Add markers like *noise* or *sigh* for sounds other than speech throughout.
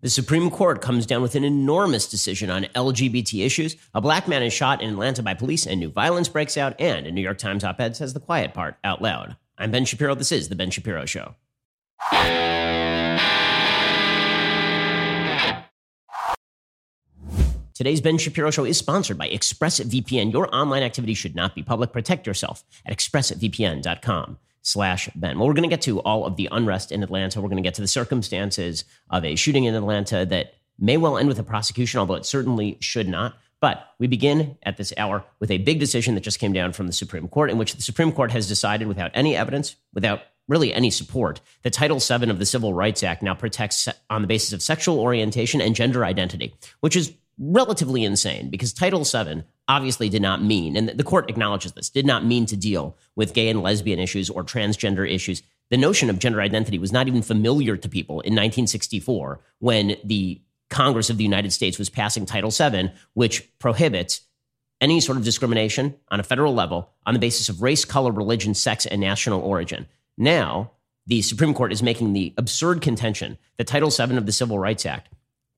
The Supreme Court comes down with an enormous decision on LGBT issues. A black man is shot in Atlanta by police, and new violence breaks out, and a New York Times op ed says the quiet part out loud. I'm Ben Shapiro. This is The Ben Shapiro Show. Today's Ben Shapiro Show is sponsored by ExpressVPN. Your online activity should not be public. Protect yourself at expressvpn.com slash Ben. Well, we're going to get to all of the unrest in Atlanta. We're going to get to the circumstances of a shooting in Atlanta that may well end with a prosecution, although it certainly should not. But we begin at this hour with a big decision that just came down from the Supreme Court, in which the Supreme Court has decided without any evidence, without really any support, that Title VII of the Civil Rights Act now protects on the basis of sexual orientation and gender identity, which is relatively insane because Title VII obviously did not mean, and the court acknowledges this, did not mean to deal with gay and lesbian issues or transgender issues. The notion of gender identity was not even familiar to people in 1964 when the Congress of the United States was passing Title VII, which prohibits any sort of discrimination on a federal level on the basis of race, color, religion, sex, and national origin. Now, the Supreme Court is making the absurd contention that Title VII of the Civil Rights Act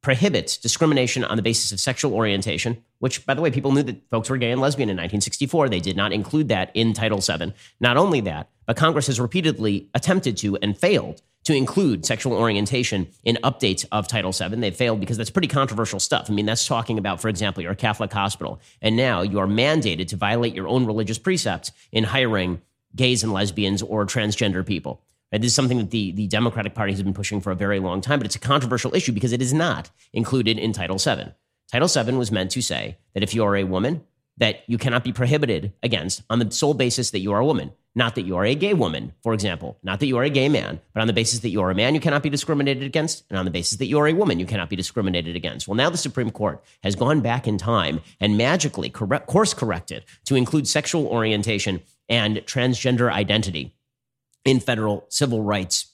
prohibits discrimination on the basis of sexual orientation, which, by the way, people knew that folks were gay and lesbian in 1964. They did not include that in Title VII. Not only that, but Congress has repeatedly attempted to and failed to include sexual orientation in updates of Title VII. They failed because that's pretty controversial stuff. I mean, that's talking about, for example, you're a Catholic hospital, and now you are mandated to violate your own religious precepts in hiring gays and lesbians or transgender people. Right? This is something that the, the Democratic Party has been pushing for a very long time, but it's a controversial issue because it is not included in Title VII. Title VII was meant to say that if you are a woman, that you cannot be prohibited against on the sole basis that you are a woman. Not that you are a gay woman, for example. Not that you are a gay man, but on the basis that you are a man, you cannot be discriminated against. And on the basis that you are a woman, you cannot be discriminated against. Well, now the Supreme Court has gone back in time and magically correct, course corrected to include sexual orientation and transgender identity in federal civil rights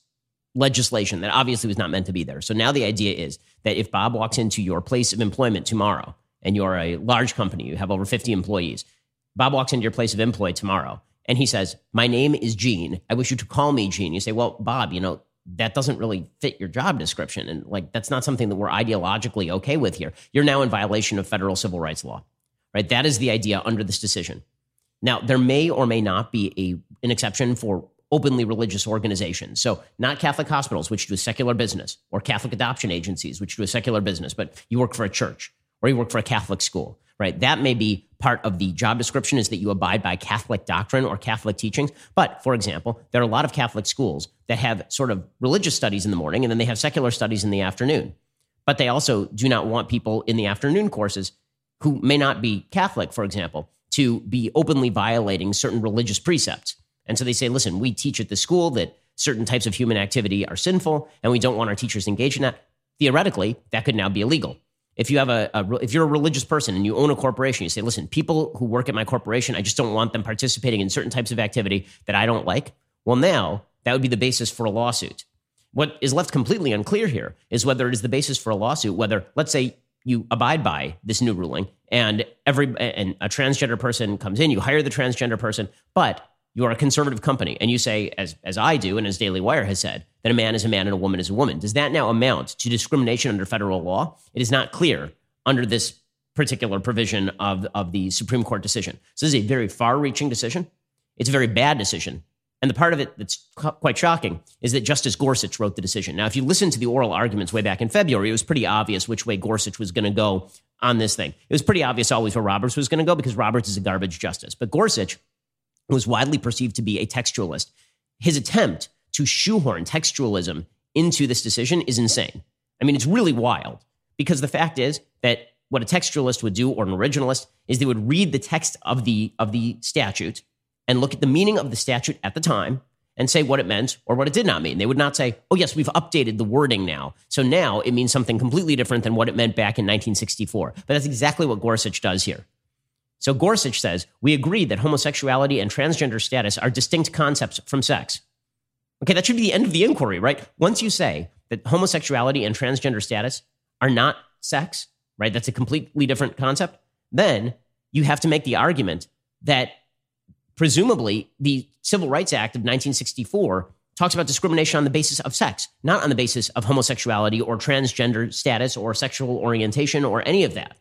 legislation that obviously was not meant to be there. So now the idea is that if Bob walks into your place of employment tomorrow and you're a large company, you have over 50 employees. Bob walks into your place of employ tomorrow and he says, My name is Gene. I wish you to call me Gene. You say, Well, Bob, you know, that doesn't really fit your job description. And like, that's not something that we're ideologically okay with here. You're now in violation of federal civil rights law, right? That is the idea under this decision. Now, there may or may not be a, an exception for openly religious organizations. So, not Catholic hospitals, which do a secular business, or Catholic adoption agencies, which do a secular business, but you work for a church or you work for a Catholic school, right? That may be part of the job description is that you abide by Catholic doctrine or Catholic teachings. But for example, there are a lot of Catholic schools that have sort of religious studies in the morning and then they have secular studies in the afternoon. But they also do not want people in the afternoon courses who may not be Catholic, for example, to be openly violating certain religious precepts. And so they say, listen, we teach at the school that certain types of human activity are sinful and we don't want our teachers engaged in that. Theoretically, that could now be illegal. If you have a, a, if you're a religious person and you own a corporation you say listen people who work at my corporation i just don't want them participating in certain types of activity that i don't like. Well now that would be the basis for a lawsuit. What is left completely unclear here is whether it is the basis for a lawsuit whether let's say you abide by this new ruling and every and a transgender person comes in you hire the transgender person but you are a conservative company and you say, as, as I do and as Daily Wire has said, that a man is a man and a woman is a woman, does that now amount to discrimination under federal law? It is not clear under this particular provision of, of the Supreme Court decision. So this is a very far reaching decision. It's a very bad decision. And the part of it that's quite shocking is that Justice Gorsuch wrote the decision. Now, if you listen to the oral arguments way back in February, it was pretty obvious which way Gorsuch was going to go on this thing. It was pretty obvious always where Roberts was going to go because Roberts is a garbage justice. But Gorsuch was widely perceived to be a textualist. His attempt to shoehorn textualism into this decision is insane. I mean, it's really wild because the fact is that what a textualist would do or an originalist is they would read the text of the of the statute and look at the meaning of the statute at the time and say what it meant or what it did not mean. They would not say, oh, yes, we've updated the wording now. So now it means something completely different than what it meant back in 1964. But that's exactly what Gorsuch does here. So Gorsuch says, we agree that homosexuality and transgender status are distinct concepts from sex. Okay, that should be the end of the inquiry, right? Once you say that homosexuality and transgender status are not sex, right? That's a completely different concept. Then you have to make the argument that presumably the Civil Rights Act of 1964 talks about discrimination on the basis of sex, not on the basis of homosexuality or transgender status or sexual orientation or any of that.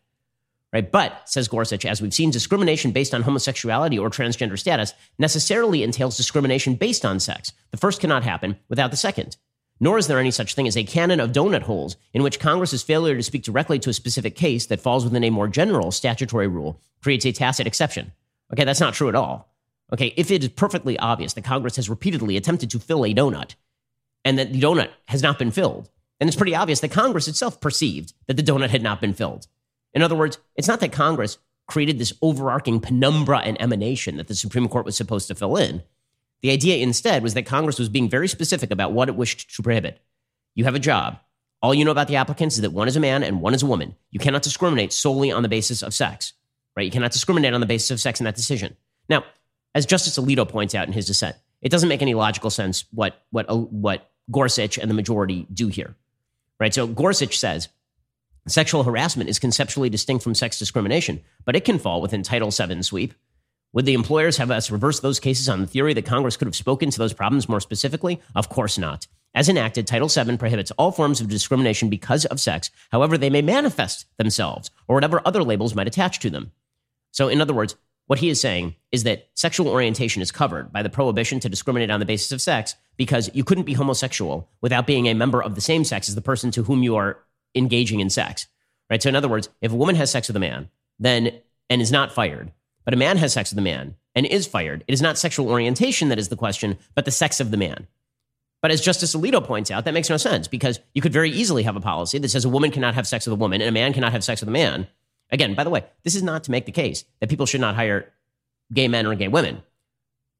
Right? But, says Gorsuch, as we've seen, discrimination based on homosexuality or transgender status necessarily entails discrimination based on sex. The first cannot happen without the second. Nor is there any such thing as a canon of donut holes in which Congress's failure to speak directly to a specific case that falls within a more general statutory rule creates a tacit exception. Okay, that's not true at all. Okay, if it is perfectly obvious that Congress has repeatedly attempted to fill a donut and that the donut has not been filled, then it's pretty obvious that Congress itself perceived that the donut had not been filled. In other words, it's not that Congress created this overarching penumbra and emanation that the Supreme Court was supposed to fill in. The idea instead was that Congress was being very specific about what it wished to prohibit. You have a job. All you know about the applicants is that one is a man and one is a woman. You cannot discriminate solely on the basis of sex, right? You cannot discriminate on the basis of sex in that decision. Now, as Justice Alito points out in his dissent, it doesn't make any logical sense what what uh, what Gorsuch and the majority do here, right? So Gorsuch says sexual harassment is conceptually distinct from sex discrimination, but it can fall within Title VII sweep. Would the employers have us reverse those cases on the theory that Congress could have spoken to those problems more specifically? Of course not. As enacted, Title VII prohibits all forms of discrimination because of sex, however they may manifest themselves, or whatever other labels might attach to them. So, in other words, what he is saying is that sexual orientation is covered by the prohibition to discriminate on the basis of sex because you couldn't be homosexual without being a member of the same sex as the person to whom you are engaging in sex. Right? So in other words, if a woman has sex with a man, then and is not fired, but a man has sex with a man and is fired, it is not sexual orientation that is the question, but the sex of the man. But as Justice Alito points out, that makes no sense because you could very easily have a policy that says a woman cannot have sex with a woman and a man cannot have sex with a man Again, by the way, this is not to make the case that people should not hire gay men or gay women.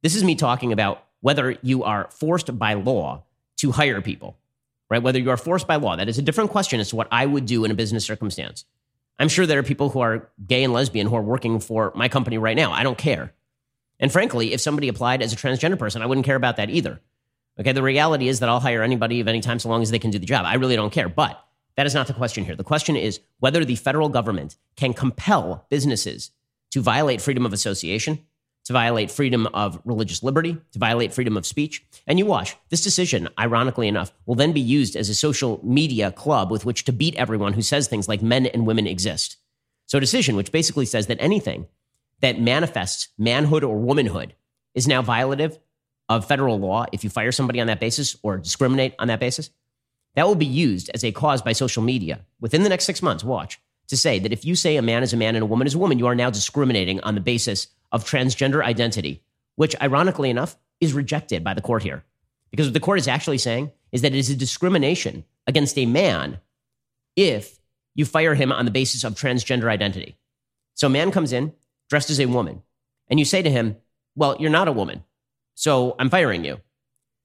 This is me talking about whether you are forced by law to hire people, right? Whether you are forced by law. That is a different question as to what I would do in a business circumstance. I'm sure there are people who are gay and lesbian who are working for my company right now. I don't care. And frankly, if somebody applied as a transgender person, I wouldn't care about that either. Okay, the reality is that I'll hire anybody of any time so long as they can do the job. I really don't care. But that is not the question here. The question is whether the federal government can compel businesses to violate freedom of association, to violate freedom of religious liberty, to violate freedom of speech. And you watch, this decision, ironically enough, will then be used as a social media club with which to beat everyone who says things like men and women exist. So, a decision which basically says that anything that manifests manhood or womanhood is now violative of federal law if you fire somebody on that basis or discriminate on that basis. That will be used as a cause by social media within the next six months. Watch to say that if you say a man is a man and a woman is a woman, you are now discriminating on the basis of transgender identity, which ironically enough is rejected by the court here. Because what the court is actually saying is that it is a discrimination against a man if you fire him on the basis of transgender identity. So a man comes in dressed as a woman, and you say to him, Well, you're not a woman, so I'm firing you.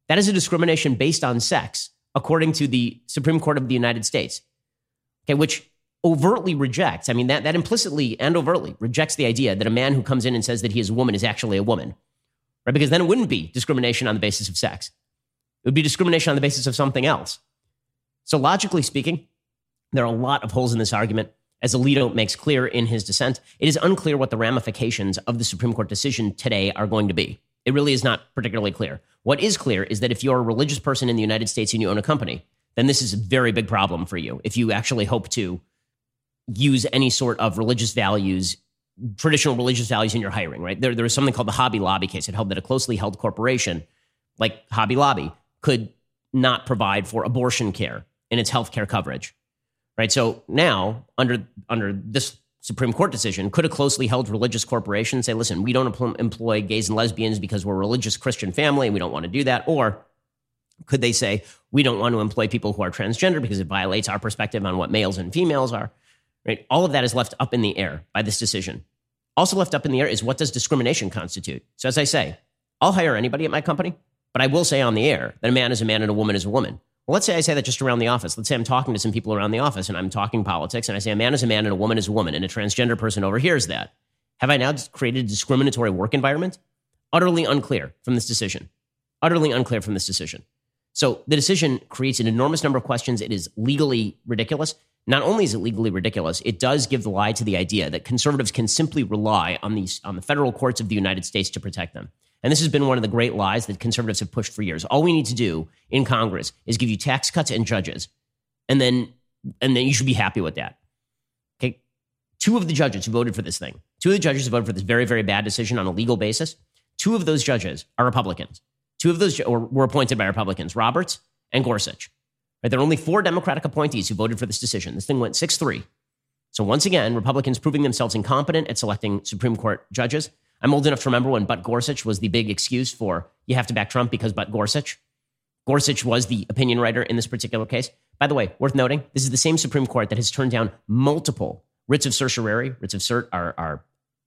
That is a discrimination based on sex according to the Supreme Court of the United States, okay, which overtly rejects, I mean, that, that implicitly and overtly rejects the idea that a man who comes in and says that he is a woman is actually a woman, right? Because then it wouldn't be discrimination on the basis of sex. It would be discrimination on the basis of something else. So, logically speaking, there are a lot of holes in this argument. As Alito makes clear in his dissent, it is unclear what the ramifications of the Supreme Court decision today are going to be. It really is not particularly clear. What is clear is that if you're a religious person in the United States and you own a company, then this is a very big problem for you. If you actually hope to use any sort of religious values, traditional religious values in your hiring, right? There, there was something called the Hobby Lobby case. It held that a closely held corporation like Hobby Lobby could not provide for abortion care in its health care coverage, right? So now, under under this Supreme Court decision, could a closely held religious corporation say, listen, we don't employ gays and lesbians because we're a religious Christian family and we don't want to do that? Or could they say, we don't want to employ people who are transgender because it violates our perspective on what males and females are? Right? All of that is left up in the air by this decision. Also left up in the air is what does discrimination constitute? So as I say, I'll hire anybody at my company But I will say on the air that a man is a man and a woman is a woman. Well, let's say I say that just around the office. Let's say I'm talking to some people around the office and I'm talking politics and I say a man is a man and a woman is a woman and a transgender person overhears that. Have I now created a discriminatory work environment? Utterly unclear from this decision. Utterly unclear from this decision. So the decision creates an enormous number of questions. It is legally ridiculous. Not only is it legally ridiculous, it does give the lie to the idea that conservatives can simply rely on these on the federal courts of the United States to protect them. And this has been one of the great lies that conservatives have pushed for years. All we need to do in Congress is give you tax cuts and judges, and then and then you should be happy with that. Okay, two of the judges who voted for this thing, two of the judges who voted for this very very bad decision on a legal basis, two of those judges are Republicans. Two of those were appointed by Republicans, Roberts and Gorsuch. Right, there are only four Democratic appointees who voted for this decision. This thing went 6 3. So once again, Republicans proving themselves incompetent at selecting Supreme Court judges. I'm old enough to remember when But Gorsuch was the big excuse for you have to back Trump because But Gorsuch. Gorsuch was the opinion writer in this particular case. By the way, worth noting, this is the same Supreme Court that has turned down multiple writs of certiorari. Writs of cert are, are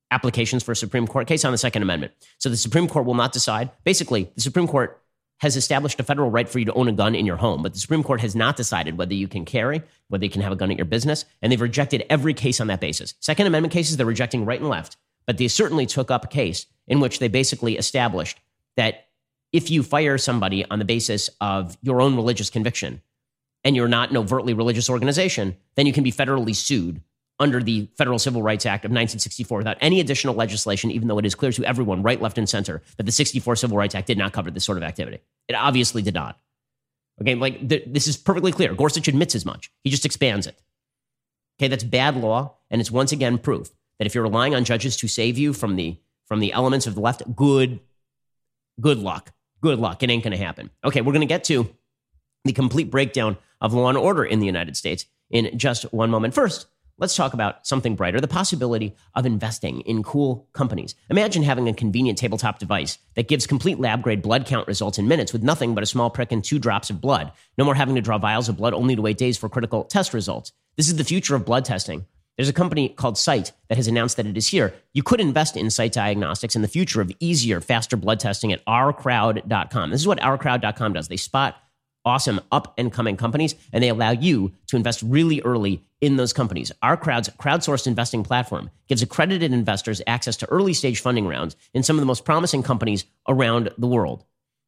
applications for a Supreme Court case on the Second Amendment. So the Supreme Court will not decide. Basically, the Supreme Court has established a federal right for you to own a gun in your home, but the Supreme Court has not decided whether you can carry, whether you can have a gun at your business, and they've rejected every case on that basis. Second Amendment cases, they're rejecting right and left, but they certainly took up a case in which they basically established that if you fire somebody on the basis of your own religious conviction and you're not an overtly religious organization, then you can be federally sued under the Federal Civil Rights Act of 1964 without any additional legislation, even though it is clear to everyone, right, left, and center, that the 64 Civil Rights Act did not cover this sort of activity. It obviously did not. Okay, like th- this is perfectly clear. Gorsuch admits as much. He just expands it. Okay, that's bad law, and it's once again proof that if you're relying on judges to save you from the from the elements of the left, good, good luck. Good luck. It ain't going to happen. Okay, we're going to get to the complete breakdown of law and order in the United States in just one moment. First, Let's talk about something brighter the possibility of investing in cool companies. Imagine having a convenient tabletop device that gives complete lab grade blood count results in minutes with nothing but a small prick and two drops of blood. No more having to draw vials of blood only to wait days for critical test results. This is the future of blood testing. There's a company called Sight that has announced that it is here. You could invest in Sight Diagnostics in the future of easier, faster blood testing at ourcrowd.com. This is what ourcrowd.com does. They spot awesome up and coming companies, and they allow you to invest really early in those companies. OurCrowd's crowdsourced investing platform gives accredited investors access to early stage funding rounds in some of the most promising companies around the world.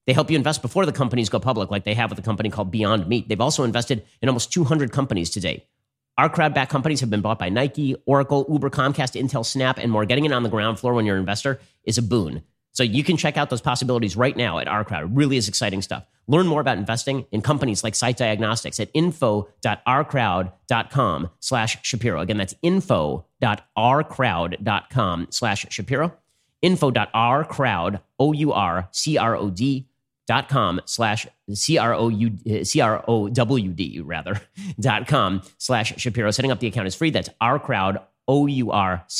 They help you invest before the companies go public, like they have with a company called Beyond Meat. They've also invested in almost 200 companies to date. OurCrowd backed companies have been bought by Nike, Oracle, Uber, Comcast, Intel, Snap, and more. Getting in on the ground floor when you're an investor is a boon. So you can check out those possibilities right now at OurCrowd. It really is exciting stuff. Learn more about investing in companies like Sight Diagnostics at info.ourcrowd.com slash Shapiro. Again, that's info.ourcrowd.com slash Shapiro. Info.ourcrowd, O-U-R-C-R-O-D dot com slash C-R-O-W-D rather, *laughs* dot com slash Shapiro. Setting up the account is free. That's our O-U-R-C-R-O-W-D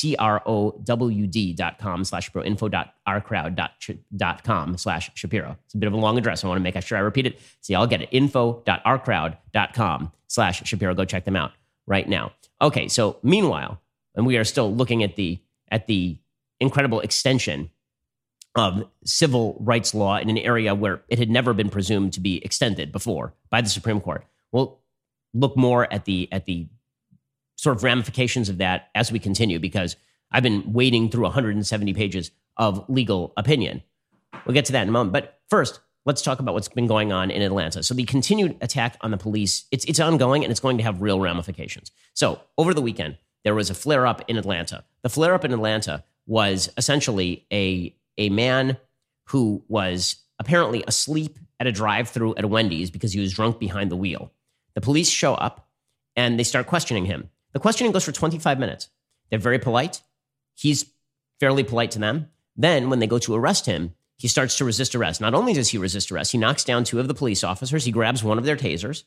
dot com slash Shapiro, info dot ourcrowd dot, dot com slash Shapiro. It's a bit of a long address. I want to make sure I repeat it. See, I'll get it. Info dot ourcrowd dot com slash Shapiro. Go check them out right now. Okay. So meanwhile, and we are still looking at the, at the incredible extension of civil rights law in an area where it had never been presumed to be extended before by the Supreme Court. We'll look more at the, at the sort of ramifications of that as we continue because I've been wading through 170 pages of legal opinion. We'll get to that in a moment. But first, let's talk about what's been going on in Atlanta. So the continued attack on the police, it's, it's ongoing and it's going to have real ramifications. So over the weekend, there was a flare up in Atlanta. The flare up in Atlanta was essentially a, a man who was apparently asleep at a drive through at a Wendy's because he was drunk behind the wheel. The police show up and they start questioning him. The questioning goes for 25 minutes. They're very polite. He's fairly polite to them. Then, when they go to arrest him, he starts to resist arrest. Not only does he resist arrest, he knocks down two of the police officers. He grabs one of their tasers.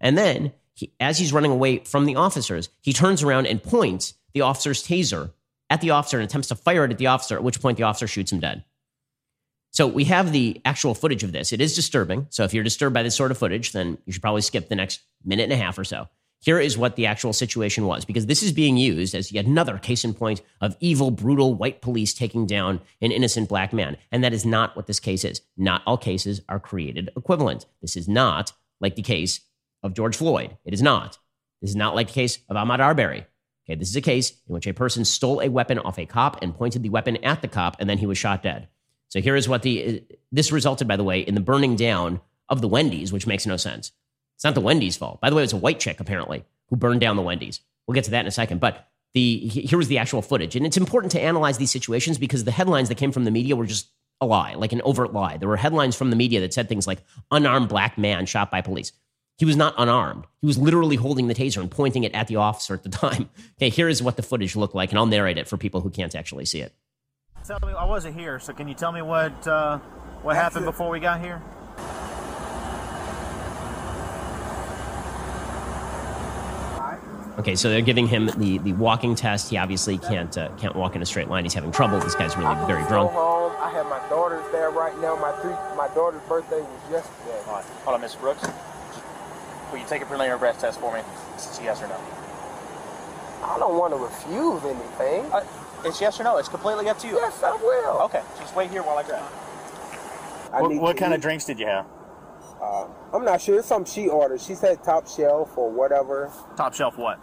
And then, he, as he's running away from the officers, he turns around and points the officer's taser at the officer and attempts to fire it at the officer, at which point the officer shoots him dead. So we have the actual footage of this. It is disturbing. So if you're disturbed by this sort of footage, then you should probably skip the next minute and a half or so. Here is what the actual situation was, because this is being used as yet another case in point of evil, brutal white police taking down an innocent black man. And that is not what this case is. Not all cases are created equivalent. This is not like the case of George Floyd. It is not. This is not like the case of Ahmaud Arbery. Okay, this is a case in which a person stole a weapon off a cop and pointed the weapon at the cop, and then he was shot dead. So here is what the this resulted, by the way, in the burning down of the Wendy's, which makes no sense. It's not the Wendy's fault. By the way, it was a white chick apparently who burned down the Wendy's. We'll get to that in a second. But the here was the actual footage, and it's important to analyze these situations because the headlines that came from the media were just a lie, like an overt lie. There were headlines from the media that said things like "unarmed black man shot by police." He was not unarmed. He was literally holding the taser and pointing it at the officer at the time. *laughs* Okay, here is what the footage looked like, and I'll narrate it for people who can't actually see it. Tell me, I wasn't here, so can you tell me what uh, what happened before we got here? Okay, so they're giving him the, the walking test. He obviously can't uh, can't walk in a straight line. He's having trouble. This guy's really very drunk. Home. I have my daughters there right now. My three, my daughter's birthday was yesterday. All right, hold on, Miss Brooks. Will you take a preliminary breath test for me? It's yes or no. I don't want to refuse anything. Uh, it's yes or no. It's completely up to you. yes, I will. Okay, just wait here while I grab. I What, what to kind of drinks did you have? Uh, I'm not sure. It's something she ordered. She said top shelf or whatever. Top shelf what?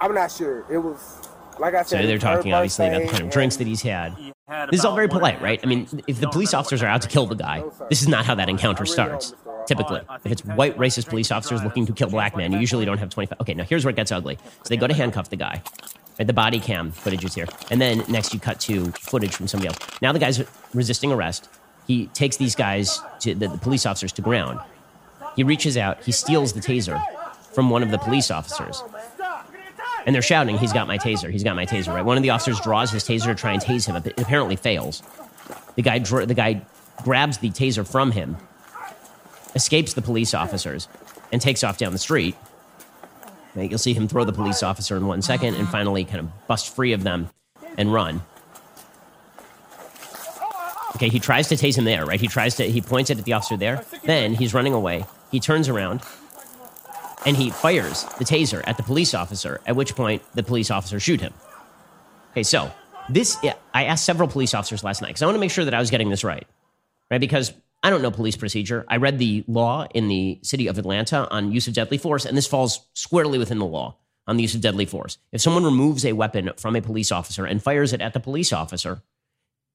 I'm not sure. It was like I said. So said. they're talking obviously about the kind of drinks that he's had. You had This is all very one and a polite, right? I mean, if the police officers are out to kill the guy, No, this is not how that encounter really starts. Typically, All right, if it's white racist police officers drive. looking to kill black men, you usually don't have 25. Okay, now here's where it gets ugly. So they go to handcuff the guy. Right, the body cam footage is here. And then next you cut to footage from somebody else. Now the guy's resisting arrest. He takes these guys, to the, the police officers, to ground. He reaches out, he steals the taser from one of the police officers. And they're shouting, He's got my taser, he's got my taser, right? One of the officers draws his taser to try and tase him. It apparently fails. The guy, dr- the guy grabs the taser from him, escapes the police officers, and takes off down the street. You'll see him throw the police officer in one second and finally kind of bust free of them and run. Okay, he tries to tase him there, right? He tries to, he points it at the officer there. Then he's running away. He turns around and he fires the taser at the police officer, at which point the police officer shoot him. Okay, so this, I asked several police officers last night because I want to make sure that I was getting this right, right? Because I don't know police procedure. I read the law in the city of Atlanta on use of deadly force, and this falls squarely within the law on the use of deadly force. If someone removes a weapon from a police officer and fires it at the police officer,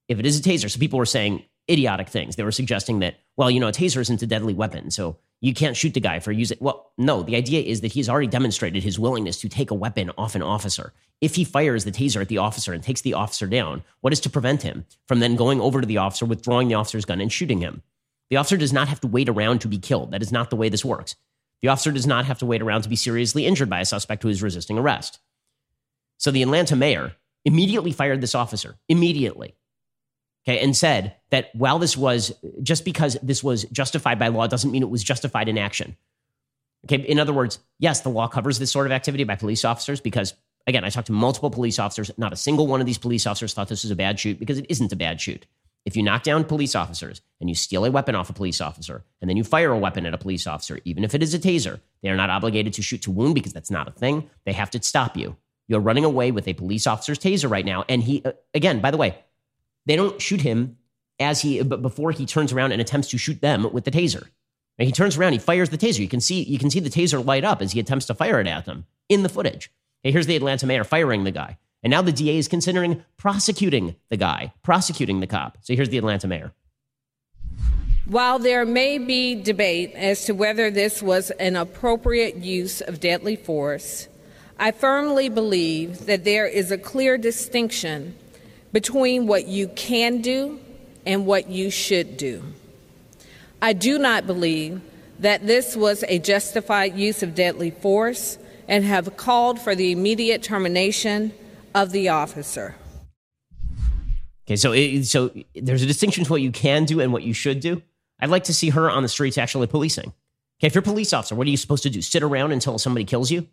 if it is a taser, so people were saying idiotic things. They were suggesting that, well, you know, a taser isn't a deadly weapon, so you can't shoot the guy for using. Well, no, the idea is that he's already demonstrated his willingness to take a weapon off an officer. If he fires the taser at the officer and takes the officer down, what is to prevent him from then going over to the officer, withdrawing the officer's gun, and shooting him? The officer does not have to wait around to be killed. That is not the way this works. The officer does not have to wait around to be seriously injured by a suspect who is resisting arrest. So the Atlanta mayor immediately fired this officer, immediately okay, and said that while this was just because this was justified by law doesn't mean it was justified in action. Okay, in other words, yes, the law covers this sort of activity by police officers because, again, I talked to multiple police officers. Not a single one of these police officers thought this was a bad shoot because it isn't a bad shoot. If you knock down police officers and you steal a weapon off a police officer and then you fire a weapon at a police officer, even if it is a taser, they are not obligated to shoot to wound because that's not a thing. They have to stop you. You're running away with a police officer's taser right now. And he, uh, again, by the way, they don't shoot him as he but before he turns around and attempts to shoot them with the taser. And he turns around, he fires the taser. You can see you can see the taser light up as he attempts to fire it at them in the footage. Hey, here's the Atlanta mayor firing the guy. And now the DA is considering prosecuting the guy, prosecuting the cop. So here's the Atlanta mayor. While there may be debate as to whether this was an appropriate use of deadly force, I firmly believe that there is a clear distinction between what you can do and what you should do. I do not believe that this was a justified use of deadly force and have called for the immediate termination of the officer. Okay, so it, so there's a distinction to what you can do and what you should do. I'd like to see her on the streets actually policing. Okay, if you're a police officer, what are you supposed to do? Sit around until somebody kills you?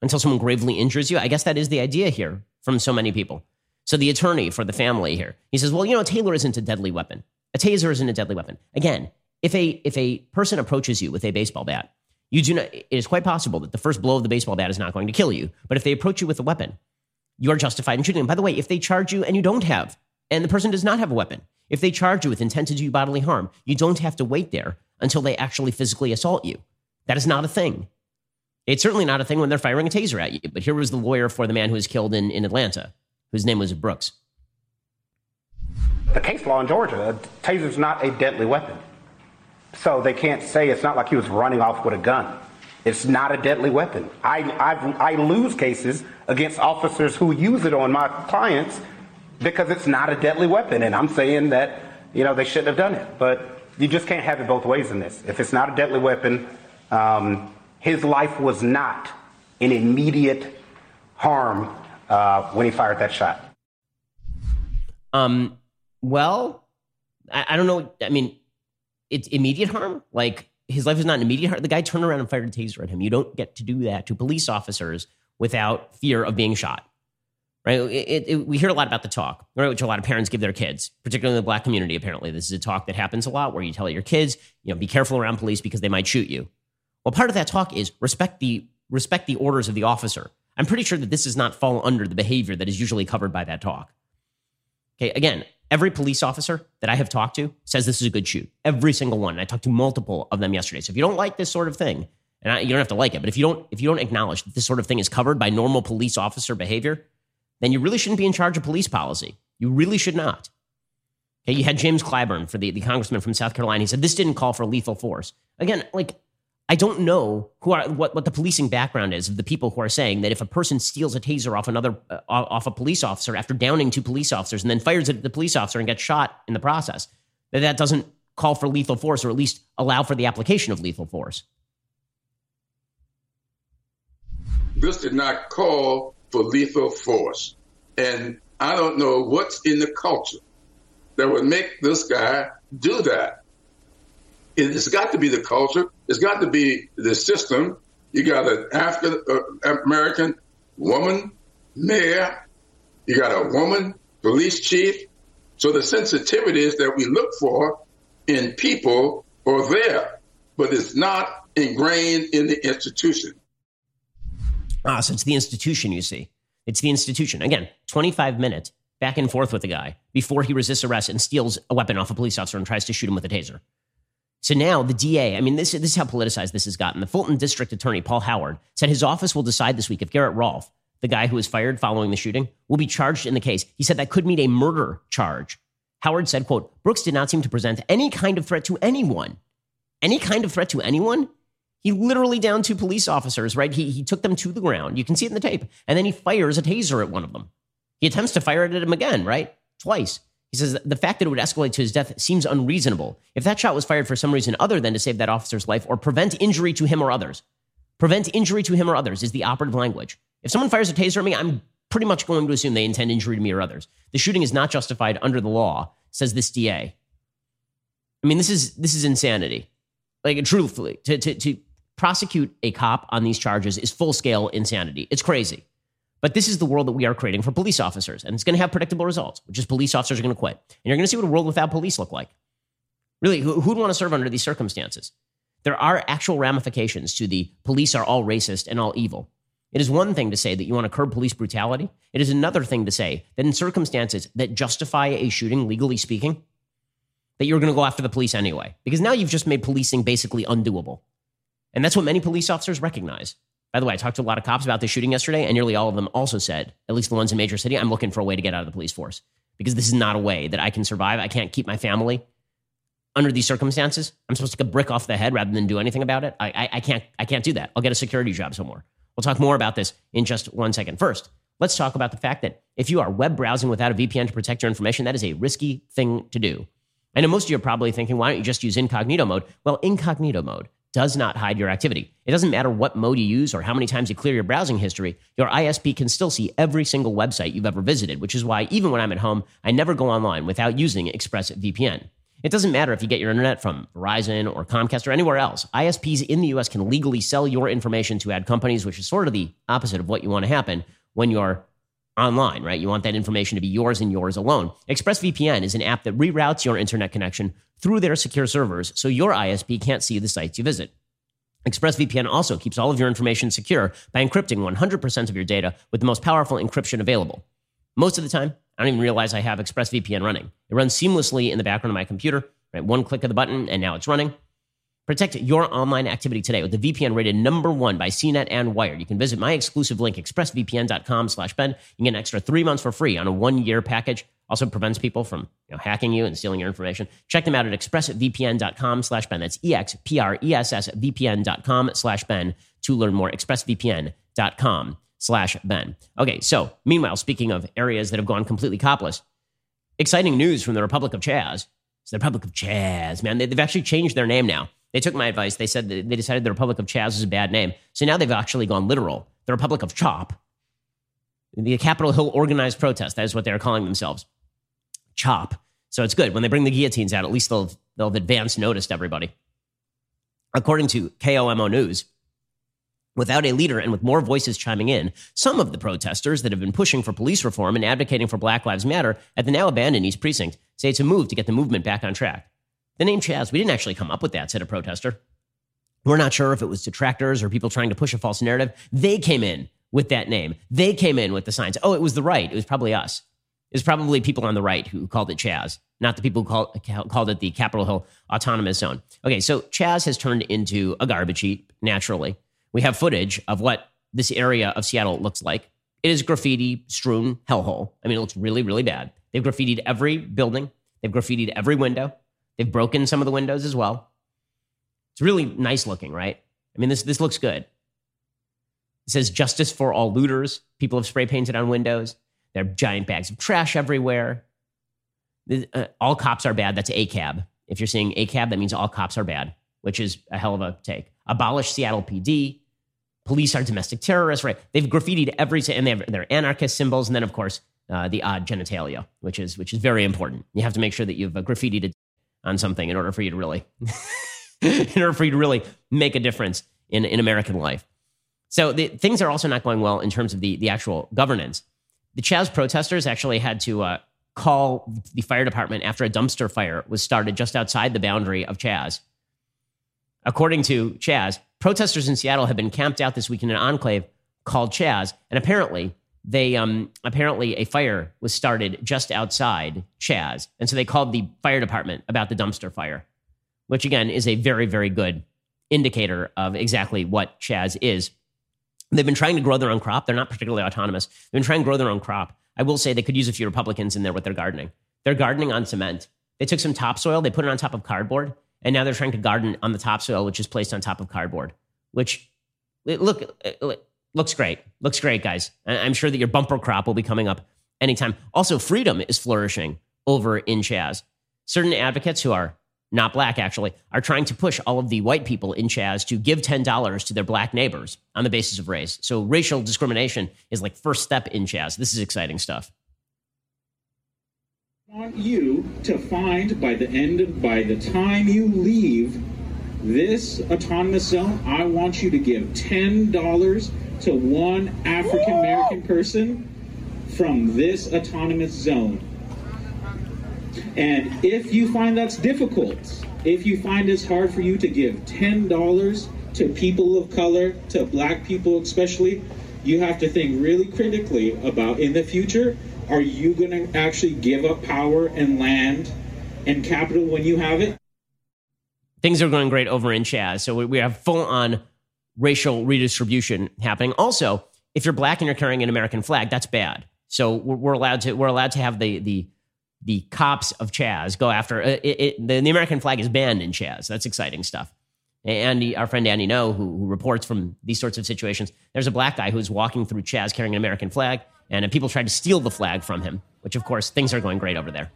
Until someone gravely injures you? I guess that is the idea here from so many people. So the attorney for the family here, he says, well, you know, a Taylor isn't a deadly weapon. A taser isn't a deadly weapon. Again, if a if a person approaches you with a baseball bat, You do not, it is quite possible that the first blow of the baseball bat is not going to kill you. But if they approach you with a weapon, you are justified in shooting them. By the way, if they charge you and you don't have, and the person does not have a weapon, if they charge you with intent to do you bodily harm, you don't have to wait there until they actually physically assault you. That is not a thing. It's certainly not a thing when they're firing a taser at you. But here was the lawyer for the man who was killed in, in Atlanta, whose name was Brooks. The case law in Georgia, a taser's not a deadly weapon. So they can't say it's not like he was running off with a gun. It's not a deadly weapon. I, I've, I lose cases against officers who use it on my clients because it's not a deadly weapon. And I'm saying that, you know, they shouldn't have done it. But you just can't have it both ways in this. If it's not a deadly weapon, um, his life was not in immediate harm uh, when he fired that shot. Um, well, I, I don't know. I mean, it's immediate harm. Like his life is not an immediate harm. The guy turned around and fired a taser at him. You don't get to do that to police officers without fear of being shot. Right? It, it, we hear a lot about the talk, right, which a lot of parents give their kids, particularly in the black community. Apparently, this is a talk that happens a lot where you tell your kids, you know, be careful around police because they might shoot you. Well, part of that talk is respect the respect the orders of the officer. I'm pretty sure that this does not fall under the behavior that is usually covered by that talk. Okay, again, every police officer that I have talked to says this is a good shoot. Every single one. And I talked to multiple of them yesterday. So if you don't like this sort of thing, and I, you don't have to like it, but if you don't if you don't acknowledge that this sort of thing is covered by normal police officer behavior, then you really shouldn't be in charge of police policy. You really should not. Okay, you had James Clyburn for the, the congressman from South Carolina. He said this didn't call for lethal force. Again, like I don't know who are what, what the policing background is of the people who are saying that if a person steals a taser off another uh, off a police officer after downing two police officers and then fires it at the police officer and gets shot in the process, that that doesn't call for lethal force or at least allow for the application of lethal force. This did not call for lethal force, and I don't know what's in the culture that would make this guy do that it's got to be the culture. It's got to be the system. You got an African uh, American woman mayor. You got a woman police chief. So the sensitivities that we look for in people are there, but it's not ingrained in the institution. Ah, so it's the institution, you see. It's the institution. Again, 25 minutes back and forth with the guy before he resists arrest and steals a weapon off a police officer and tries to shoot him with a taser. So now the DA, I mean, this, this is how politicized this has gotten. The Fulton District Attorney, Paul Howard, said his office will decide this week if Garrett Rolfe, the guy who was fired following the shooting, will be charged in the case. He said that could mean a murder charge. Howard said, quote, Brooks did not seem to present any kind of threat to anyone. Any kind of threat to anyone? He literally downed two police officers, right? He, he took them to the ground. You can see it in the tape. And then he fires a taser at one of them. He attempts to fire it at him again, right? Twice. He says the fact that it would escalate to his death seems unreasonable. If that shot was fired for some reason other than to save that officer's life or prevent injury to him or others, prevent injury to him or others is the operative language. If someone fires a taser at me, I'm pretty much going to assume they intend injury to me or others. The shooting is not justified under the law, says this DA. I mean, this is this is insanity. Like truthfully, to to, to prosecute a cop on these charges is full scale insanity. It's crazy. But this is the world that we are creating for police officers, and it's going to have predictable results, which is police officers are going to quit. And you're going to see what a world without police look like. Really, who, would want to serve under these circumstances? There are actual ramifications to the police are all racist and all evil. It is one thing to say that you want to curb police brutality. It is another thing to say that in circumstances that justify a shooting, legally speaking, that you're going to go after the police anyway. Because now you've just made policing basically undoable. And that's what many police officers recognize. By the way, I talked to a lot of cops about this shooting yesterday, and nearly all of them also said, at least the ones in major city, I'm looking for a way to get out of the police force because this is not a way that I can survive. I can't keep my family under these circumstances. I'm supposed to take a brick off the head rather than do anything about it. I, I, I can't. I can't do that. I'll get a security job somewhere. We'll talk more about this in just one second. First, let's talk about the fact that if you are web browsing without a VPN to protect your information, that is a risky thing to do. I know most of you are probably thinking, why don't you just use incognito mode? Well, incognito mode does not hide your activity. It doesn't matter what mode you use or how many times you clear your browsing history, your ISP can still see every single website you've ever visited, which is why even when I'm at home, I never go online without using ExpressVPN. It doesn't matter if you get your internet from Verizon or Comcast or anywhere else. ISPs in the US can legally sell your information to ad companies, which is sort of the opposite of what you want to happen when you're online, right? You want that information to be yours and yours alone. ExpressVPN is an app that reroutes your internet connection through their secure servers so your ISP can't see the sites you visit. ExpressVPN also keeps all of your information secure by encrypting 100% of your data with the most powerful encryption available. Most of the time, I don't even realize I have ExpressVPN running. It runs seamlessly in the background of my computer. Right, one click of the button, and now it's running. Protect your online activity today with the VPN rated number one by CNET and Wired. You can visit my exclusive link, expressvpn.com slash Ben. You get an extra three months for free on a one-year package. Also prevents people from you know, hacking you and stealing your information. Check them out at expressvpn.com slash Ben. That's E-X-P-R-E-S-S VPN.com slash Ben to learn more. expressvpn.com slash Ben. Okay, so meanwhile, speaking of areas that have gone completely copless, exciting news from the Republic of Chaz. It's the Republic of Chaz, man. They've actually changed their name now. They took my advice. They said they decided the Republic of Chaz is a bad name. So now they've actually gone literal. The Republic of Chop. The Capitol Hill organized protest. That is what they're calling themselves. Chop. So it's good. When they bring the guillotines out, at least they'll, they'll have advance noticed everybody. According to KOMO News, without a leader and with more voices chiming in, some of the protesters that have been pushing for police reform and advocating for Black Lives Matter at the now abandoned East Precinct say it's a move to get the movement back on track. The name Chaz, we didn't actually come up with that, said a protester. We're not sure if it was detractors or people trying to push a false narrative. They came in with that name. They came in with the signs. Oh, it was the right. It was probably us. It was probably people on the right who called it Chaz, not the people who called, called it the Capitol Hill Autonomous Zone. Okay, so Chaz has turned into a garbage heap, naturally. We have footage of what this area of Seattle looks like. It is graffiti strewn hellhole. I mean, it looks really, really bad. They've graffitied every building, they've graffitied every window, they've broken some of the windows as well. It's really nice looking, right? I mean, this, this looks good. It says justice for all looters. People have spray painted on windows. There are giant bags of trash everywhere. Uh, all cops are bad. That's ACAB. If you're saying ACAB, that means all cops are bad, which is a hell of a take. Abolish Seattle PD. Police are domestic terrorists, right? They've graffitied every, and they have their anarchist symbols, and then of course uh, the odd genitalia, which is which is very important. You have to make sure that you've uh, graffitied on something in order for you to really, *laughs* in order for you to really make a difference in in American life. So the, things are also not going well in terms of the the actual governance the Chaz protesters actually had to uh, call the fire department after a dumpster fire was started just outside the boundary of Chaz. According to Chaz, protesters in Seattle have been camped out this week in an enclave called Chaz, and apparently they um, apparently a fire was started just outside Chaz, and so they called the fire department about the dumpster fire, which again is a very very good indicator of exactly what Chaz is. They've been trying to grow their own crop. They're not particularly autonomous. They've been trying to grow their own crop. I will say they could use a few Republicans in there with their gardening. They're gardening on cement. They took some topsoil, they put it on top of cardboard, and now they're trying to garden on the topsoil, which is placed on top of cardboard. Which look looks great. Looks great, guys. I'm sure that your bumper crop will be coming up anytime. Also, freedom is flourishing over in Chaz. Certain advocates who are not black actually, are trying to push all of the white people in Chaz to give $10 to their black neighbors on the basis of race. So racial discrimination is like first step in Chaz. This is exciting stuff. I want you to find by the end of, by the time you leave this autonomous zone, I want you to give $10 to one African American person from this autonomous zone. And if you find that's difficult, if you find it's hard for you to give $10 to people of color, to black people especially, you have to think really critically about in the future are you going to actually give up power and land and capital when you have it? Things are going great over in Chaz. So we have full on racial redistribution happening. Also, if you're black and you're carrying an American flag, that's bad. So we're allowed to we're allowed to have the the the cops of Chaz go after uh, it, it, the, the, American flag is banned in Chaz. That's exciting stuff. Andy, our friend Andy Ngo, who, who, reports from these sorts of situations, there's a black guy who's walking through Chaz carrying an American flag, and people tried to steal the flag from him, which of course things are going great over there.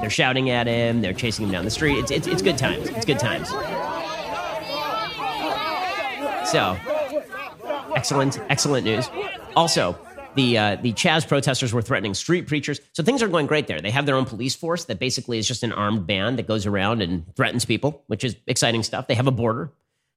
They're shouting at him. They're chasing him down the street. It's, it's, it's good times. It's good times. So, excellent, excellent news. Also, the uh, the Chaz protesters were threatening street preachers. So things are going great there. They have their own police force that basically is just an armed band that goes around and threatens people, which is exciting stuff. They have a border.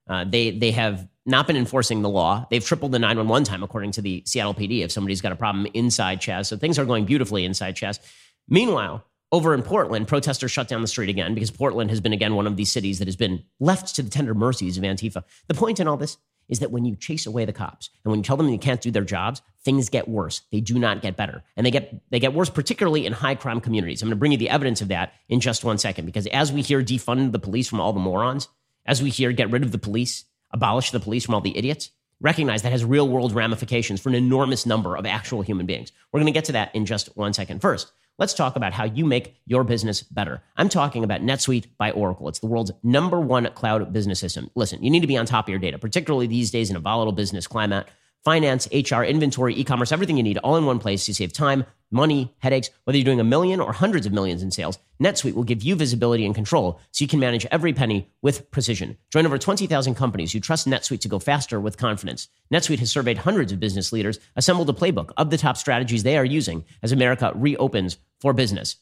Uh, they they have not been enforcing the law. They've tripled the 911 time according to the Seattle PD if somebody's got a problem inside Chaz. So things are going beautifully inside Chaz. Meanwhile, Over in Portland, protesters shut down the street again because Portland has been again one of these cities that has been left to the tender mercies of Antifa. The point in all this is that when you chase away the cops and when you tell them they can't do their jobs, things get worse. They do not get better. And they get they get worse particularly in high crime communities. I'm going to bring you the evidence of that in just one second because as we hear defund the police from all the morons, as we hear get rid of the police, abolish the police from all the idiots, recognize that has real world ramifications for an enormous number of actual human beings. We're going to get to that in just one second. First, let's talk about how you make your business better. I'm talking about NetSuite by Oracle. It's the world's number one cloud business system. Listen, you need to be on top of your data, particularly these days in a volatile business climate finance, HR, inventory, e commerce, everything you need all in one place to save time, money, headaches. Whether you're doing a million or hundreds of millions in sales, NetSuite will give you visibility and control so you can manage every penny with precision. Join over 20,000 companies who trust NetSuite to go faster with confidence. NetSuite has surveyed hundreds of business leaders, assembled a playbook of the top strategies they are using as America reopens for business.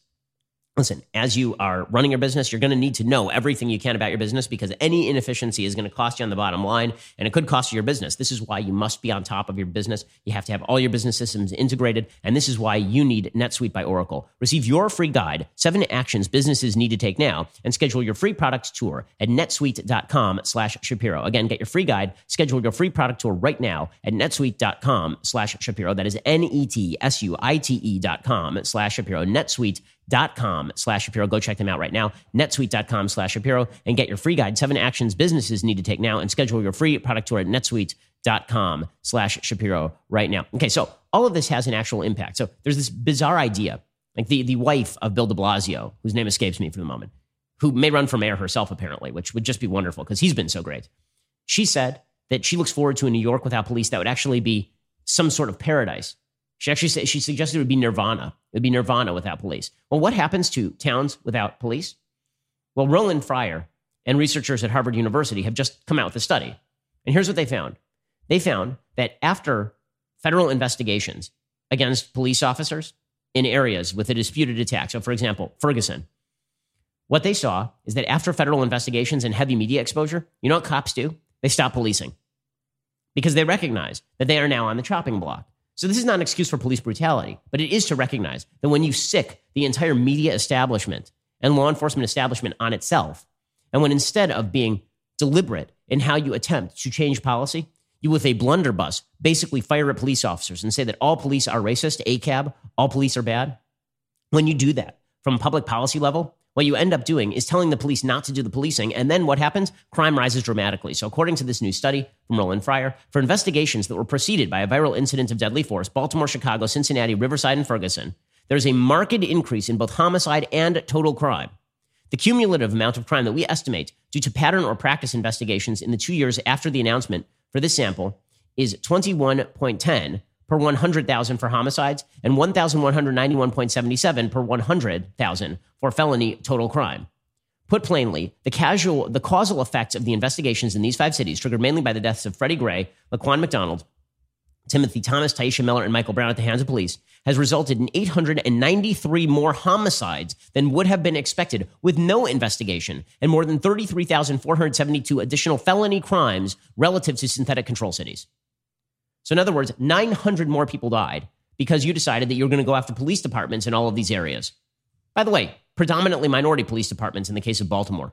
Listen, as you are running your business, you're going to need to know everything you can about your business because any inefficiency is going to cost you on the bottom line and it could cost you your business. This is why you must be on top of your business. You have to have all your business systems integrated. And this is why you need NetSuite by Oracle. Receive your free guide, seven actions businesses need to take now, and schedule your free product tour at netsuite.com slash Shapiro. Again, get your free guide, schedule your free product tour right now at netsuite.com slash Shapiro. That is N-E-T-S-U-I-T-E dot com slash Shapiro. NetSuite netsuite.com slash Shapiro. Go check them out right now. netsuite.com slash Shapiro and get your free guide, seven actions businesses need to take now and schedule your free product tour at netsuite.com slash Shapiro right now. Okay, so all of this has an actual impact. So there's this bizarre idea, like the, the wife of Bill de Blasio, whose name escapes me for the moment, who may run for mayor herself apparently, which would just be wonderful because he's been so great. She said that she looks forward to a New York without police that would actually be some sort of paradise she actually said she suggested it would be nirvana. It would be nirvana without police. Well, what happens to towns without police? Well, Roland Fryer and researchers at Harvard University have just come out with a study. And here's what they found. They found that after federal investigations against police officers in areas with a disputed attack, so for example, Ferguson, what they saw is that after federal investigations and heavy media exposure, you know what cops do? They stop policing because they recognize that they are now on the chopping block. So this is not an excuse for police brutality, but it is to recognize that when you sic the entire media establishment and law enforcement establishment on itself, and when instead of being deliberate in how you attempt to change policy, you with a blunderbuss basically fire at police officers and say that all police are racist, ACAB, all police are bad. When you do that from a public policy level, what you end up doing is telling the police not to do the policing. And then what happens? Crime rises dramatically. So, according to this new study from Roland Fryer, for investigations that were preceded by a viral incident of deadly force, Baltimore, Chicago, Cincinnati, Riverside, and Ferguson, there's a marked increase in both homicide and total crime. The cumulative amount of crime that we estimate due to pattern or practice investigations in the two years after the announcement for this sample is 21.10 per 100,000 for homicides and 1,191.77 per 100,000 for felony total crime. Put plainly, the casual, the causal effects of the investigations in these five cities, triggered mainly by the deaths of Freddie Gray, Laquan McDonald, Timothy Thomas, Tyisha Miller, and Michael Brown at the hands of police, has resulted in 893 more homicides than would have been expected with no investigation, and more than 33,472 additional felony crimes relative to synthetic control cities. So, in other words, 900 more people died because you decided that you're going to go after police departments in all of these areas. By the way, predominantly minority police departments in the case of Baltimore.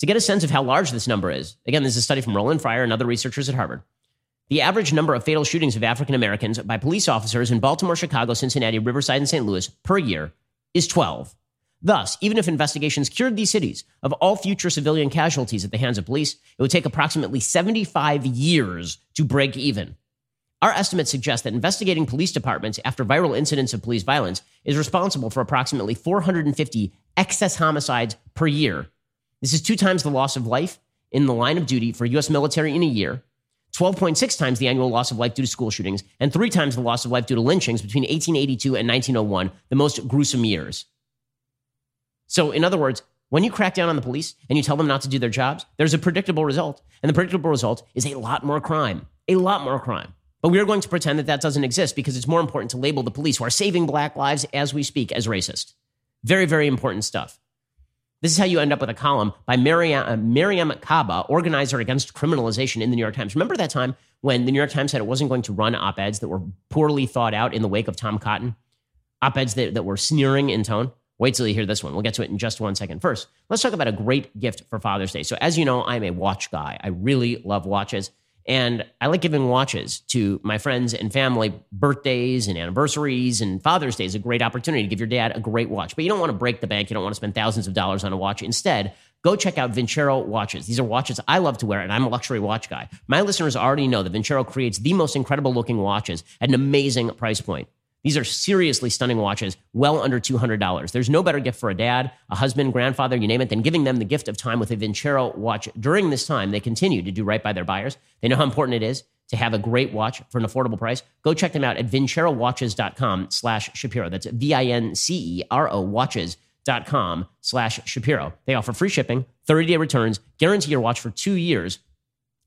To get a sense of how large this number is, again, this is a study from Roland Fryer and other researchers at Harvard. The average number of fatal shootings of African Americans by police officers in Baltimore, Chicago, Cincinnati, Riverside, and St. Louis per year is 12. Thus, even if investigations cured these cities of all future civilian casualties at the hands of police, it would take approximately 75 years to break even. Our estimates suggest that investigating police departments after viral incidents of police violence is responsible for approximately 450 excess homicides per year. This is two times the loss of life in the line of duty for U.S. military in a year, 12.6 times the annual loss of life due to school shootings, and three times the loss of life due to lynchings between 1882 and 1901, the most gruesome years. So, in other words, when you crack down on the police and you tell them not to do their jobs, there's a predictable result. And the predictable result is a lot more crime. A lot more crime. But we are going to pretend that that doesn't exist because it's more important to label the police who are saving black lives as we speak as racist. Very, very important stuff. This is how you end up with a column by uh, Mariame Kaba, organizer against criminalization in the New York Times. Remember that time when the New York Times said it wasn't going to run op eds that were poorly thought out in the wake of Tom Cotton? Op eds that, that were sneering in tone? Wait till you hear this one. We'll get to it in just one second. First, let's talk about a great gift for Father's Day. So, as you know, I'm a watch guy. I really love watches. And I like giving watches to my friends and family, birthdays and anniversaries, and Father's Day is a great opportunity to give your dad a great watch. But you don't want to break the bank. You don't want to spend thousands of dollars on a watch. Instead, go check out Vincero watches. These are watches I love to wear, and I'm a luxury watch guy. My listeners already know that Vincero creates the most incredible looking watches at an amazing price point. These are seriously stunning watches, well under $200. There's no better gift for a dad, a husband, grandfather, you name it, than giving them the gift of time with a Vincero watch. During this time, they continue to do right by their buyers. They know how important it is to have a great watch for an affordable price. Go check them out at vincerowatches.com slash Shapiro. That's V-I-N-C-E-R-O watches.com slash Shapiro. They offer free shipping, 30-day returns, guarantee your watch for two years,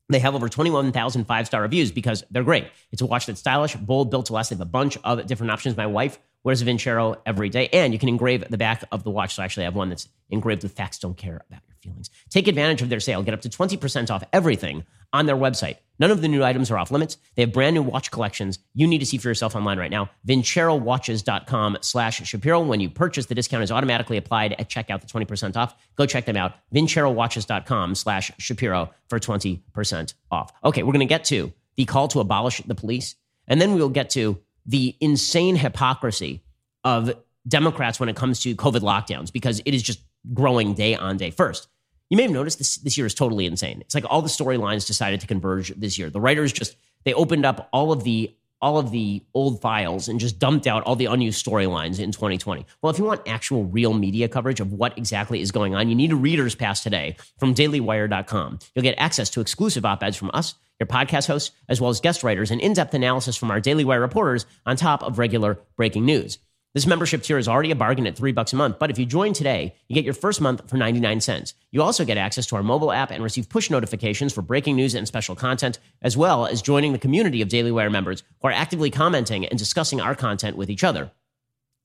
they have over 21,000 five star reviews because they're great. It's a watch that's stylish, bold, built to last. They have a bunch of different options. My wife wears a Vincero every day, and you can engrave the back of the watch. So I actually have one that's engraved with facts don't care about your feelings. Take advantage of their sale. Get up to 20% off everything on their website. None of the new items are off limits. They have brand new watch collections you need to see for yourself online right now. VinceroWatches.com slash Shapiro. When you purchase, the discount is automatically applied at checkout, the 20% off. Go check them out. VinceroWatches.com slash Shapiro for 20% off. Okay, we're going to get to the call to abolish the police, and then we'll get to the insane hypocrisy of Democrats when it comes to COVID lockdowns because it is just growing day on day. First, you may have noticed this this year is totally insane. It's like all the storylines decided to converge this year. The writers just they opened up all of the all of the old files and just dumped out all the unused storylines in 2020. Well, if you want actual real media coverage of what exactly is going on, you need a reader's pass today from dailywire.com. You'll get access to exclusive op-eds from us, your podcast hosts, as well as guest writers and in-depth analysis from our Daily Wire reporters on top of regular breaking news. This membership tier is already a bargain at three bucks a month, but if you join today, you get your first month for 99 cents. You also get access to our mobile app and receive push notifications for breaking news and special content, as well as joining the community of Daily Wire members who are actively commenting and discussing our content with each other.